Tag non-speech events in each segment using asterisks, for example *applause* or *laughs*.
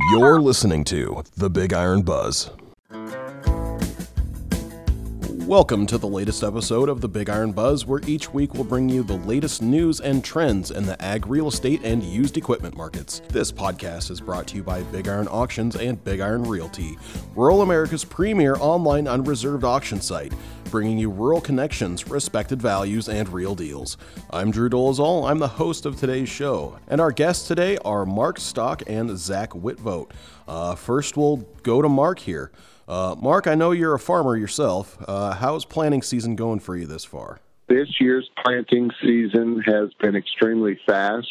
You're listening to The Big Iron Buzz. Welcome to the latest episode of the Big Iron Buzz, where each week we'll bring you the latest news and trends in the ag real estate and used equipment markets. This podcast is brought to you by Big Iron Auctions and Big Iron Realty, rural America's premier online unreserved auction site, bringing you rural connections, respected values, and real deals. I'm Drew Dolezal. I'm the host of today's show, and our guests today are Mark Stock and Zach Whitvote. Uh, first, we'll go to Mark here. Uh, Mark, I know you're a farmer yourself. Uh, how's planting season going for you this far? This year's planting season has been extremely fast.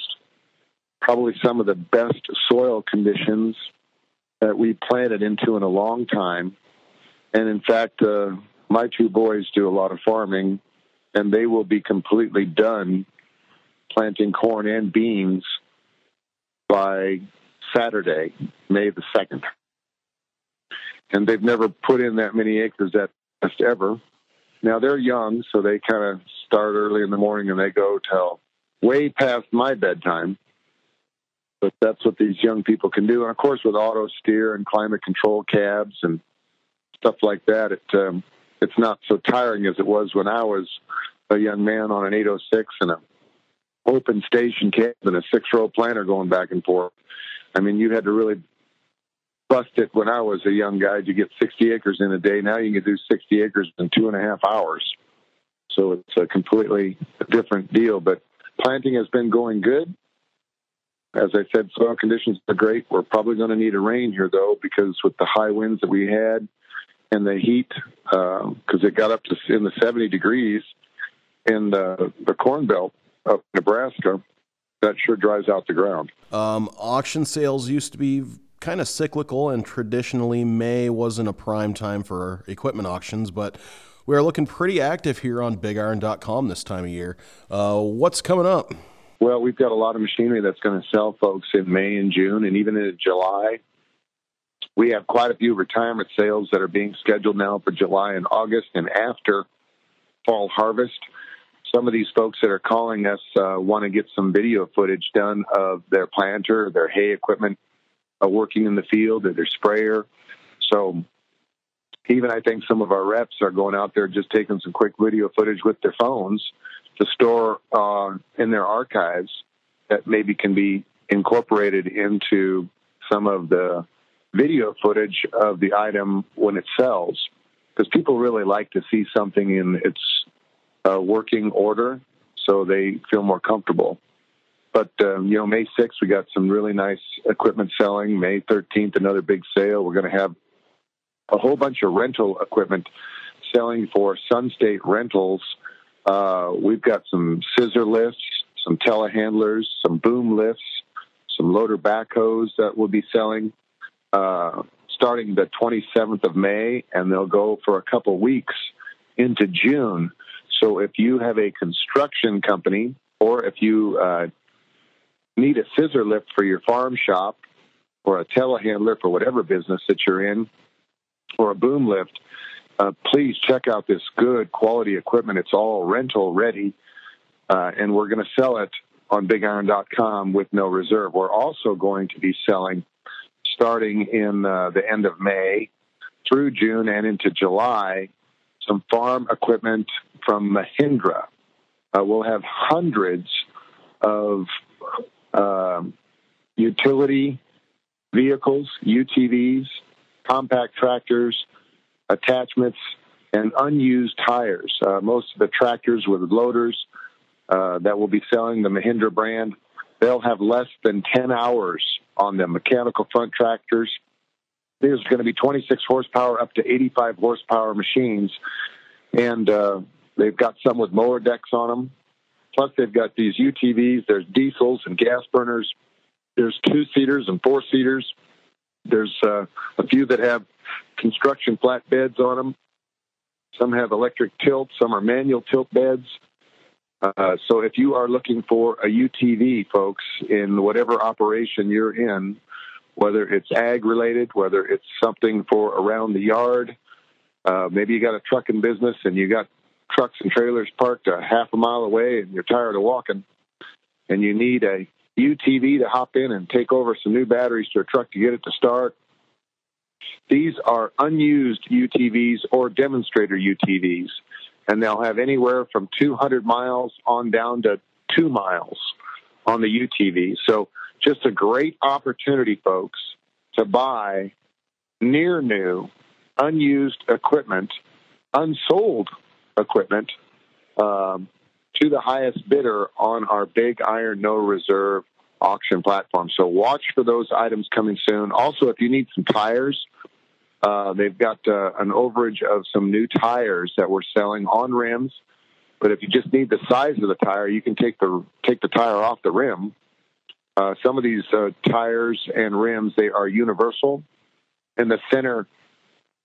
Probably some of the best soil conditions that we planted into in a long time. And in fact, uh, my two boys do a lot of farming, and they will be completely done planting corn and beans by Saturday, May the 2nd and they've never put in that many acres at best ever. Now they're young, so they kind of start early in the morning and they go till way past my bedtime. But that's what these young people can do. And of course, with auto steer and climate control cabs and stuff like that, it um, it's not so tiring as it was when I was a young man on an 806 and a open station cab and a six row planter going back and forth. I mean, you had to really busted when I was a young guy to get 60 acres in a day. Now you can do 60 acres in two and a half hours. So it's a completely different deal. But planting has been going good. As I said, soil conditions are great. We're probably going to need a rain here, though, because with the high winds that we had and the heat, because uh, it got up to in the 70 degrees in the, the Corn Belt of Nebraska, that sure dries out the ground. Um, auction sales used to be kind of cyclical, and traditionally May wasn't a prime time for equipment auctions, but we are looking pretty active here on BigIron.com this time of year. Uh, what's coming up? Well, we've got a lot of machinery that's going to sell, folks, in May and June, and even in July. We have quite a few retirement sales that are being scheduled now for July and August and after fall harvest. Some of these folks that are calling us uh, want to get some video footage done of their planter, their hay equipment, uh, working in the field or their sprayer. So even I think some of our reps are going out there just taking some quick video footage with their phones to store uh, in their archives that maybe can be incorporated into some of the video footage of the item when it sells because people really like to see something in its uh, working order so they feel more comfortable. But um, you know, May 6th we got some really nice equipment selling. May 13th another big sale. We're going to have a whole bunch of rental equipment selling for Sun State Rentals. Uh, we've got some scissor lifts, some telehandlers, some boom lifts, some loader backhoes that we'll be selling uh, starting the 27th of May, and they'll go for a couple weeks into June. So if you have a construction company or if you uh, need a scissor lift for your farm shop or a telehandler for whatever business that you're in or a boom lift, uh, please check out this good quality equipment. It's all rental ready, uh, and we're going to sell it on bigiron.com with no reserve. We're also going to be selling starting in uh, the end of May through June and into July some farm equipment from Mahindra. Uh, we'll have hundreds of um, utility vehicles, UTVs, compact tractors, attachments, and unused tires. Uh, most of the tractors with loaders uh, that will be selling the Mahindra brand, they'll have less than 10 hours on them. Mechanical front tractors, there's going to be 26 horsepower up to 85 horsepower machines, and uh, they've got some with mower decks on them. Plus, they've got these UTVs. There's diesels and gas burners. There's two seaters and four seaters. There's uh, a few that have construction flatbeds on them. Some have electric tilt. Some are manual tilt beds. Uh, so if you are looking for a UTV, folks, in whatever operation you're in, whether it's ag related, whether it's something for around the yard, uh, maybe you got a trucking business and you got trucks and trailers parked a half a mile away and you're tired of walking and you need a UTV to hop in and take over some new batteries to a truck to get it to start. These are unused UTVs or demonstrator UTVs, and they'll have anywhere from 200 miles on down to two miles on the UTV. So just a great opportunity, folks, to buy near new, unused equipment, unsold equipment um, to the highest bidder on our Big Iron No Reserve auction platform. So watch for those items coming soon. Also, if you need some tires, uh, they've got uh, an overage of some new tires that we're selling on rims. But if you just need the size of the tire, you can take the take the tire off the rim. Uh, some of these uh, tires and rims they are universal, and the center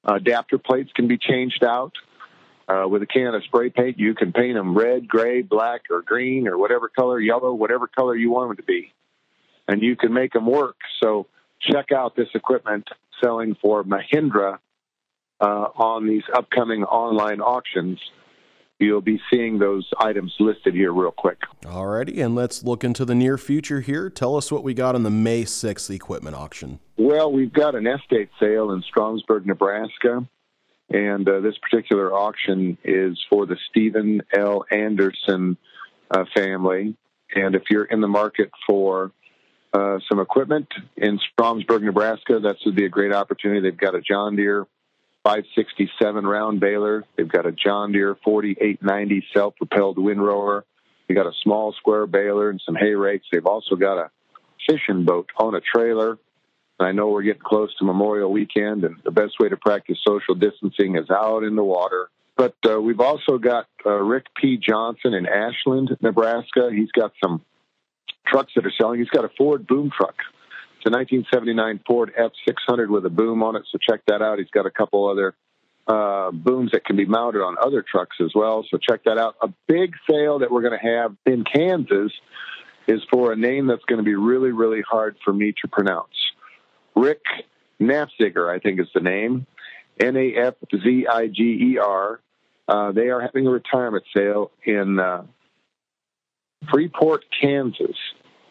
adapter plates can be changed out. Uh, with a can of spray paint, you can paint them red, gray, black, or green, or whatever color, yellow, whatever color you want them to be. And you can make them work. So check out this equipment selling for Mahindra uh, on these upcoming online auctions. You'll be seeing those items listed here real quick. Alrighty, and let's look into the near future here. Tell us what we got on the May 6th equipment auction. Well, we've got an estate sale in Stromsburg, Nebraska. And uh, this particular auction is for the Stephen L. Anderson uh, family. And if you're in the market for uh, some equipment in Stromsburg, Nebraska, that would be a great opportunity. They've got a John Deere 567 round baler. They've got a John Deere 4890 self propelled windrower. They've got a small square baler and some hay rakes. They've also got a fishing boat on a trailer. I know we're getting close to Memorial Weekend, and the best way to practice social distancing is out in the water. But uh, we've also got uh, Rick P. Johnson in Ashland, Nebraska. He's got some trucks that are selling. He's got a Ford boom truck. It's a 1979 Ford F600 with a boom on it, so check that out. He's got a couple other uh, booms that can be mounted on other trucks as well, so check that out. A big sale that we're going to have in Kansas is for a name that's going to be really, really hard for me to pronounce. Rick Nafziger, I think is the name. N A F Z I G E R. Uh, they are having a retirement sale in uh, Freeport, Kansas.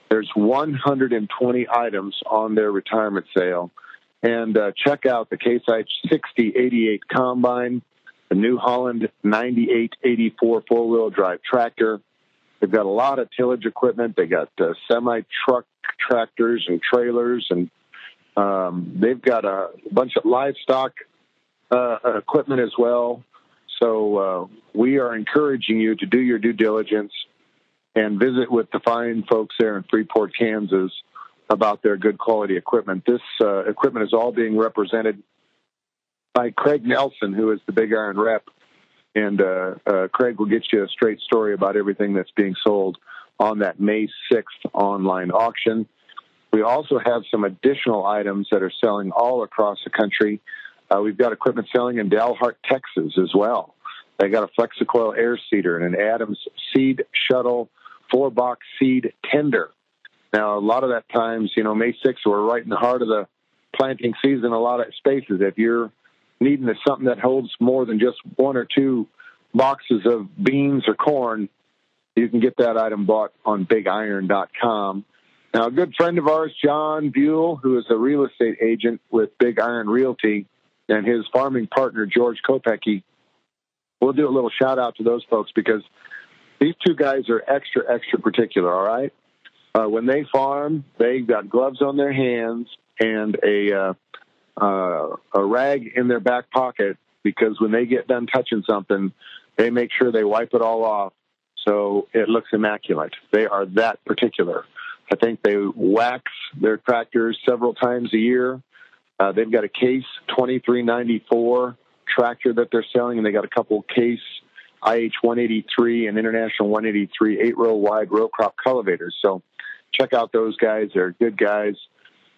There's 120 items on their retirement sale. And uh, check out the Case IH 6088 combine, the New Holland 9884 four wheel drive tractor. They've got a lot of tillage equipment. They got uh, semi truck tractors and trailers and um, they've got a bunch of livestock uh, equipment as well. So uh, we are encouraging you to do your due diligence and visit with the fine folks there in Freeport, Kansas about their good quality equipment. This uh, equipment is all being represented by Craig Nelson, who is the Big Iron rep. And uh, uh, Craig will get you a straight story about everything that's being sold on that May 6th online auction. We also have some additional items that are selling all across the country. Uh, we've got equipment selling in Dalhart, Texas as well. They got a Flexicoil air seeder and an Adams seed shuttle four box seed tender. Now, a lot of that times, you know, May 6th, we're right in the heart of the planting season. A lot of spaces. If you're needing something that holds more than just one or two boxes of beans or corn, you can get that item bought on BigIron.com. Now, a good friend of ours, John Buell, who is a real estate agent with Big Iron Realty, and his farming partner, George Kopecky, we'll do a little shout out to those folks because these two guys are extra, extra particular, all right? Uh, when they farm, they've got gloves on their hands and a, uh, uh, a rag in their back pocket because when they get done touching something, they make sure they wipe it all off so it looks immaculate. They are that particular. I think they wax their tractors several times a year. Uh, they've got a Case 2394 tractor that they're selling, and they got a couple Case IH 183 and International 183 eight row wide row crop cultivators. So check out those guys. They're good guys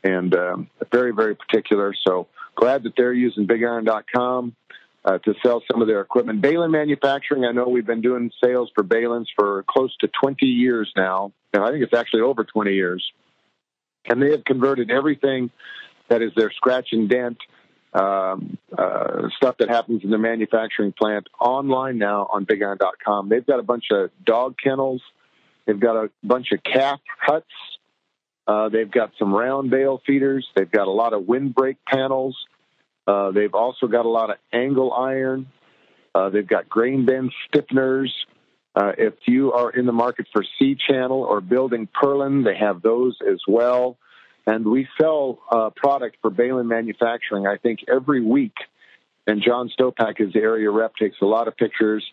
and um, very, very particular. So glad that they're using BigIron.com uh, to sell some of their equipment. Behlen Manufacturing, I know we've been doing sales for Behlens for close to 20 years now. And I think it's actually over 20 years. And they have converted everything that is their scratch and dent um, uh, stuff that happens in the manufacturing plant online now on BigIron.com. They've got a bunch of dog kennels. They've got a bunch of calf huts Uh, they've got some round bale feeders. They've got a lot of windbreak panels. Uh, they've also got a lot of angle iron. Uh, they've got grain bin stiffeners. Uh, if you are in the market for C channel or building purlin, they have those as well. And we sell uh, product for Behlen Manufacturing, I think, every week. And John Stopak, is the area rep, takes a lot of pictures.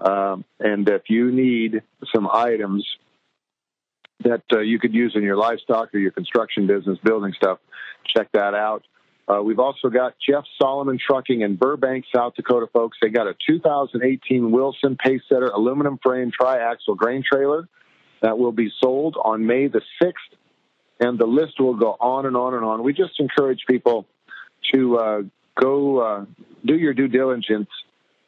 Um, and if you need some items that uh, you could use in your livestock or your construction business, building stuff, check that out. Uh, we've also got Jeff Solomon Trucking in Burbank, South Dakota, folks. They got a 2018 Wilson Pacesetter aluminum frame triaxle grain trailer that will be sold on May the 6th, and the list will go on and on and on. We just encourage people to uh, go uh, do your due diligence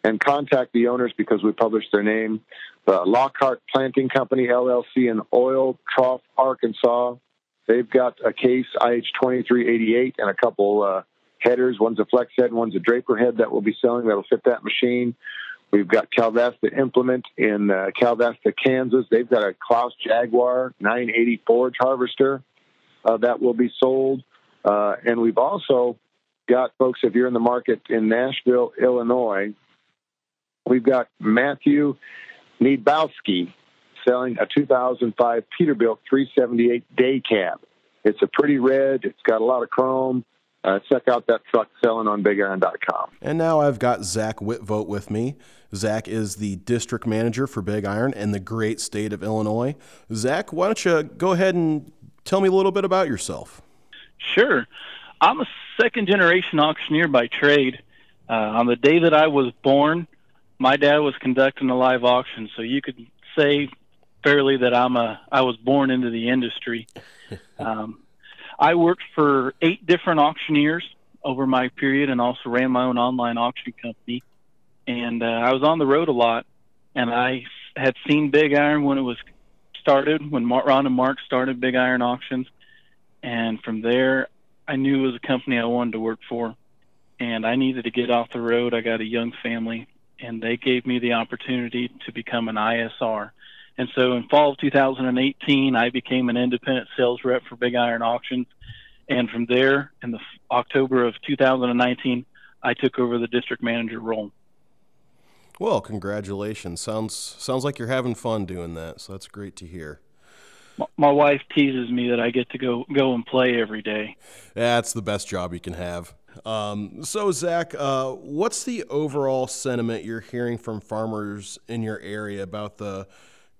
and contact the owners because we publish their name. Uh, Lockhart Planting Company LLC in Oil Trough, Arkansas. They've got a case IH2388 and a couple uh, headers. One's a flex head, one's a draper head that we'll be selling that'll fit that machine. We've got Kalvesta Implement in uh, Kalvesta, Kansas. They've got a Claas Jaguar 980 forage harvester uh, that will be sold. Uh, and we've also got folks, if you're in the market in Nashville, Illinois, we've got Matthew Niedbowski selling a 2005 Peterbilt 378 day cab. It's a pretty red. It's got a lot of chrome. Uh, check out that truck selling on bigiron.com. And now I've got Zach Whitvote with me. Zach is the district manager for Big Iron in the great state of Illinois. Zach, why don't you go ahead and tell me a little bit about yourself? Sure. I'm a second generation auctioneer by trade. Uh, on the day that I was born, my dad was conducting a live auction, so you could say fairly that I'm a I was born into the industry. *laughs* um, I worked for eight different auctioneers over my period, and also ran my own online auction company. And uh, I was on the road a lot, and I had seen Big Iron when it was started, when Ron and Mark started Big Iron Auctions, and from there, I knew it was a company I wanted to work for. And I needed to get off the road. I got a young family, and they gave me the opportunity to become an ISR. And so in fall of 2018, I became an independent sales rep for Big Iron Auctions. And from there, in the October of 2019, I took over the district manager role. Well, congratulations. Sounds sounds like you're having fun doing that. So that's great to hear. My wife teases me that I get to go go and play every day. That's the best job you can have. Um, so, Zach, uh, what's the overall sentiment you're hearing from farmers in your area about the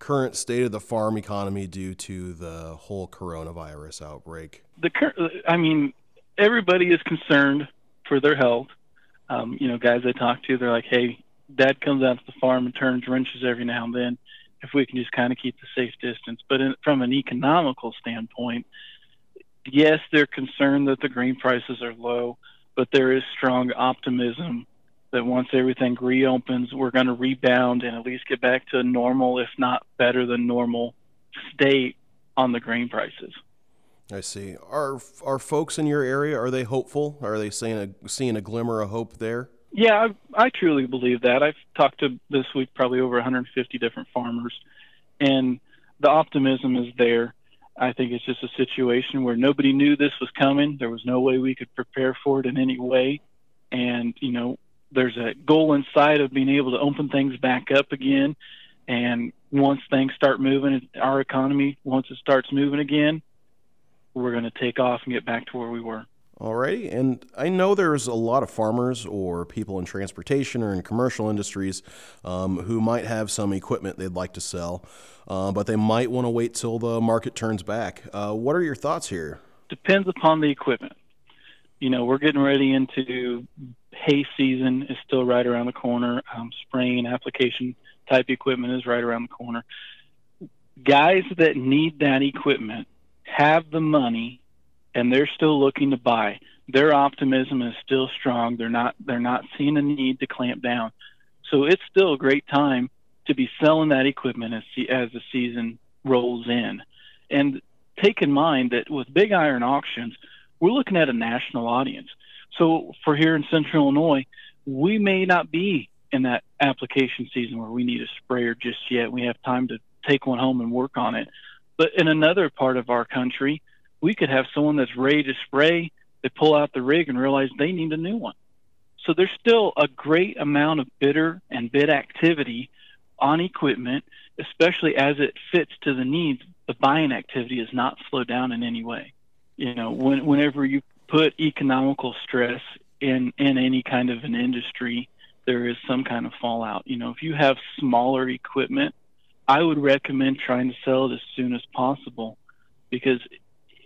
current state of the farm economy due to the whole coronavirus outbreak? The I mean, everybody is concerned for their health. Um, you know, guys I talk to, they're like, "Hey, Dad comes out to the farm and turns wrenches every now and then. If we can just kind of keep the safe distance." But in, from an economical standpoint, yes, they're concerned that the grain prices are low, but there is strong optimism that once everything reopens, we're going to rebound and at least get back to normal, if not better than normal, state on the grain prices. I see. Are are folks in your area are they hopeful? Are they saying a, seeing a glimmer of hope there? Yeah, I, I truly believe that. I've talked to this week probably over 150 different farmers, and the optimism is there. I think it's just a situation where nobody knew this was coming. There was no way we could prepare for it in any way, and you know there's a goal inside of being able to open things back up again. And once things start moving, our economy, once it starts moving again, we're going to take off and get back to where we were. Alrighty, and I know there's a lot of farmers or people in transportation or in commercial industries um, who might have some equipment they'd like to sell, uh, but they might want to wait till the market turns back. Uh, what are your thoughts here? Depends upon the equipment. You know, we're getting ready into hay season is still right around the corner. Um, spraying application type equipment is right around the corner. Guys that need that equipment have the money and they're still looking to buy. Their optimism is still strong. They're not they're not seeing a need to clamp down. So it's still a great time to be selling that equipment as as the season rolls in. And take in mind that with big iron auctions, we're looking at a national audience. So for here in Central Illinois, we may not be in that application season where we need a sprayer just yet. We have time to take one home and work on it. But in another part of our country, we could have someone that's ready to spray, they pull out the rig and realize they need a new one. So there's still a great amount of bidder and bid activity on equipment, especially as it fits to the needs. The buying activity is not slowed down in any way. You know, when, whenever you put economical stress in in any kind of an industry, there is some kind of fallout. You know, if you have smaller equipment, I would recommend trying to sell it as soon as possible because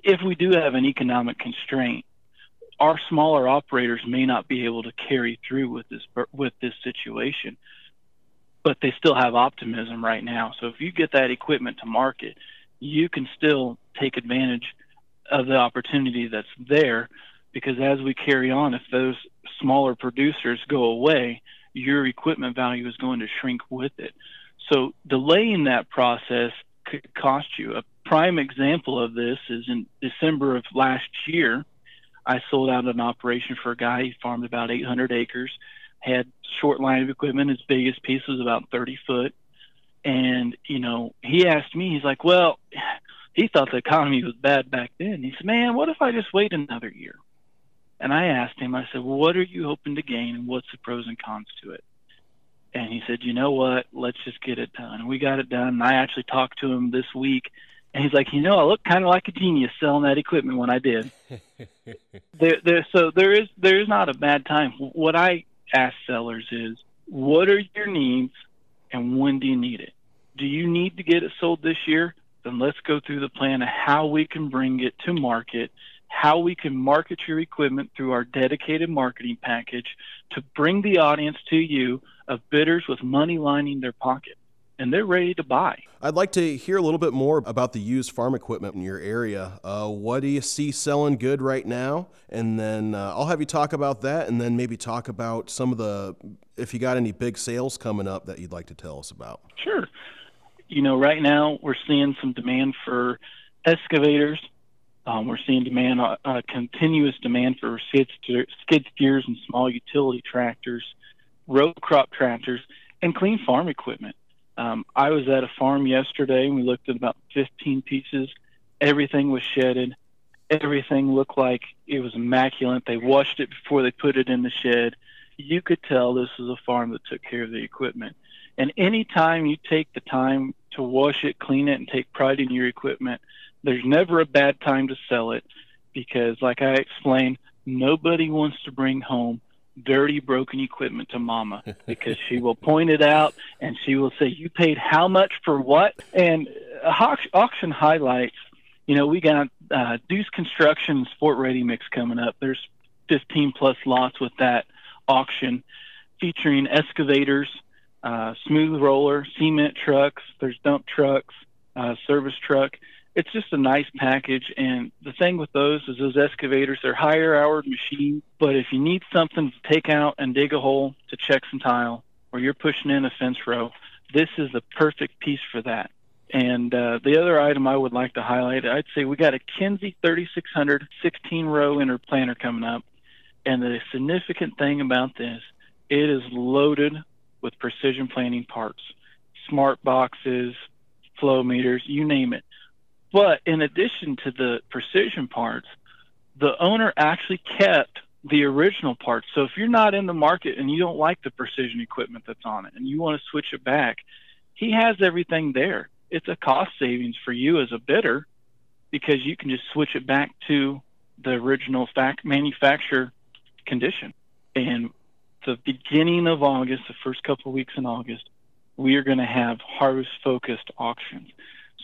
if we do have an economic constraint, our smaller operators may not be able to carry through with this with this situation, but they still have optimism right now. So if you get that equipment to market, you can still take advantage of the opportunity that's there because as we carry on, if those smaller producers go away, your equipment value is going to shrink with it. So delaying that process could cost you. A prime example of this is in December of last year, I sold out an operation for a guy. He farmed about 800 acres, had short line of equipment. His biggest piece was about 30 foot. And, you know, he asked me, he's like, well, he thought the economy was bad back then. He said, man, what if I just wait another year? And I asked him, I said, well, what are you hoping to gain and what's the pros and cons to it? And he said, you know what? Let's just get it done. And we got it done. And I actually talked to him this week. And he's like, you know, I look kind of like a genius selling that equipment when I did. *laughs* there, there, so there is there is not a bad time. What I ask sellers is, what are your needs, and when do you need it? Do you need to get it sold this year? Then let's go through the plan of how we can bring it to market how we can market your equipment through our dedicated marketing package to bring the audience to you of bidders with money lining their pocket and they're ready to buy. I'd like to hear a little bit more about the used farm equipment in your area. Uh, what do you see selling good right now? And then uh, I'll have you talk about that and then maybe talk about some of the, if you got any big sales coming up that you'd like to tell us about. Sure. You know, right now we're seeing some demand for excavators um, we're seeing demand, uh, uh, continuous demand for skid, skid steers and small utility tractors, row crop tractors, and clean farm equipment. Um, I was at a farm yesterday and we looked at about 15 pieces. Everything was shedded. Everything looked like it was immaculate. They washed it before they put it in the shed. You could tell this was a farm that took care of the equipment. And anytime you take the time to wash it, clean it, and take pride in your equipment, there's never a bad time to sell it because, like I explained, nobody wants to bring home dirty, broken equipment to mama *laughs* because she will point it out and she will say, You paid how much for what? And auction highlights, you know, we got uh, Deuce Construction Sport Ready Mix coming up. There's 15 plus lots with that auction featuring excavators, uh, smooth roller, cement trucks, there's dump trucks, uh, service truck it's just a nice package. And the thing with those is those excavators, they're higher hour machines, but if you need something to take out and dig a hole to check some tile, or you're pushing in a fence row, this is the perfect piece for that. And uh, the other item I would like to highlight, I'd say we got a Kinze 3600 16 row interplanter coming up. And the significant thing about this, it is loaded with precision planting parts, smart boxes, flow meters, you name it. But in addition to the precision parts, the owner actually kept the original parts. So if you're not in the market and you don't like the precision equipment that's on it and you want to switch it back, he has everything there. It's a cost savings for you as a bidder because you can just switch it back to the original fact manufacturer condition. And the beginning of August, the first couple of weeks in August, we are going to have harvest focused auctions.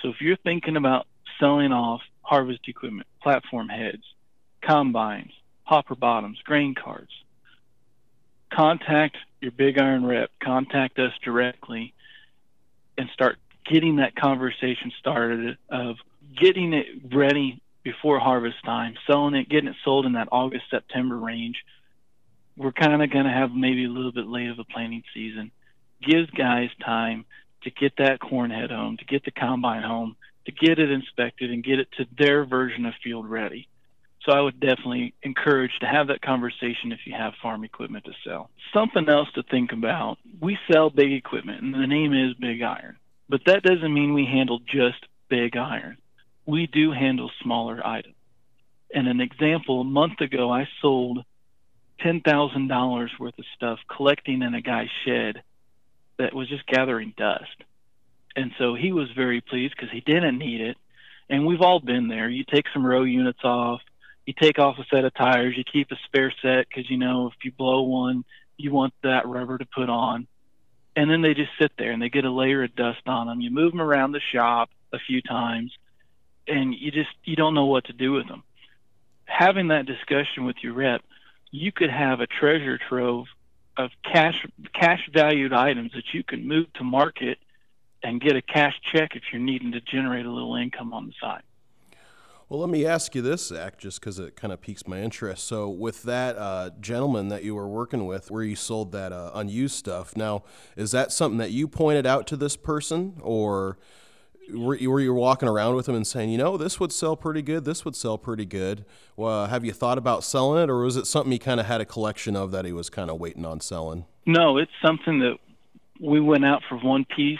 So if you're thinking about selling off harvest equipment, platform heads, combines, hopper bottoms, grain carts. Contact your big iron rep, contact us directly, and start getting that conversation started of getting it ready before harvest time, selling it, getting it sold in that August, September range. We're kind of going to have maybe a little bit late of a planting season. Gives guys time to get that corn head home, to get the combine home, to get it inspected and get it to their version of field ready. So I would definitely encourage to have that conversation if you have farm equipment to sell. Something else to think about. We sell big equipment and the name is Big Iron. But that doesn't mean we handle just big iron. We do handle smaller items. And an example, a month ago, I sold $10,000 worth of stuff collecting in a guy's shed that was just gathering dust. And so he was very pleased because he didn't need it. And we've all been there. You take some row units off, you take off a set of tires, you keep a spare set because you know if you blow one, you want that rubber to put on. And then they just sit there and they get a layer of dust on them. You move them around the shop a few times and you just you don't know what to do with them. Having that discussion with your rep, you could have a treasure trove of cash cash valued items that you can move to market and get a cash check if you're needing to generate a little income on the side. Well, let me ask you this, Zach, just because it kind of piques my interest. So, with that uh, gentleman that you were working with, where you sold that uh, unused stuff, now is that something that you pointed out to this person, or were you, were you walking around with him and saying, you know, this would sell pretty good, this would sell pretty good? Well, have you thought about selling it, or was it something he kind of had a collection of that he was kind of waiting on selling? No, it's something that we went out for one piece,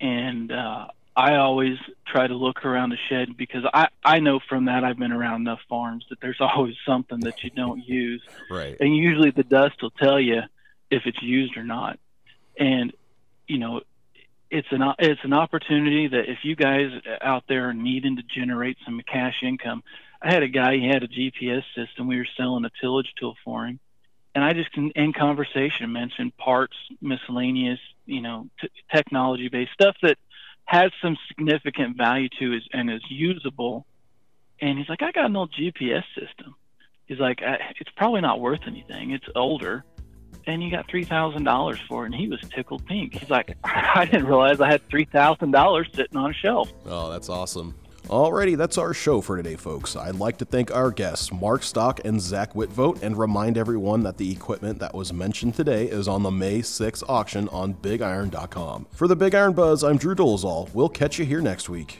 and uh, I always try to look around the shed because I I know from that I've been around enough farms that there's *laughs* always something that you don't use. Right. And usually the dust will tell you if it's used or not. And you know, it's an it's an opportunity that if you guys out there are needing to generate some cash income, I had a guy he had a GPS system. We were selling a tillage tool for him, and I just in conversation mentioned parts, miscellaneous, you know, t- technology based stuff that has some significant value to it and is usable. And he's like, I got an old GPS system. He's like, it's probably not worth anything. It's older. And you got $3,000 for it. And he was tickled pink. He's like, *laughs* I didn't realize I had $3,000 sitting on a shelf. Oh, that's awesome. Alrighty, that's our show for today, folks. I'd like to thank our guests, Mark Stock and Zach Whitvote, and remind everyone that the equipment that was mentioned today is on the May 6 auction on BigIron.com. For the Big Iron Buzz, I'm Drew Dolezal. We'll catch you here next week.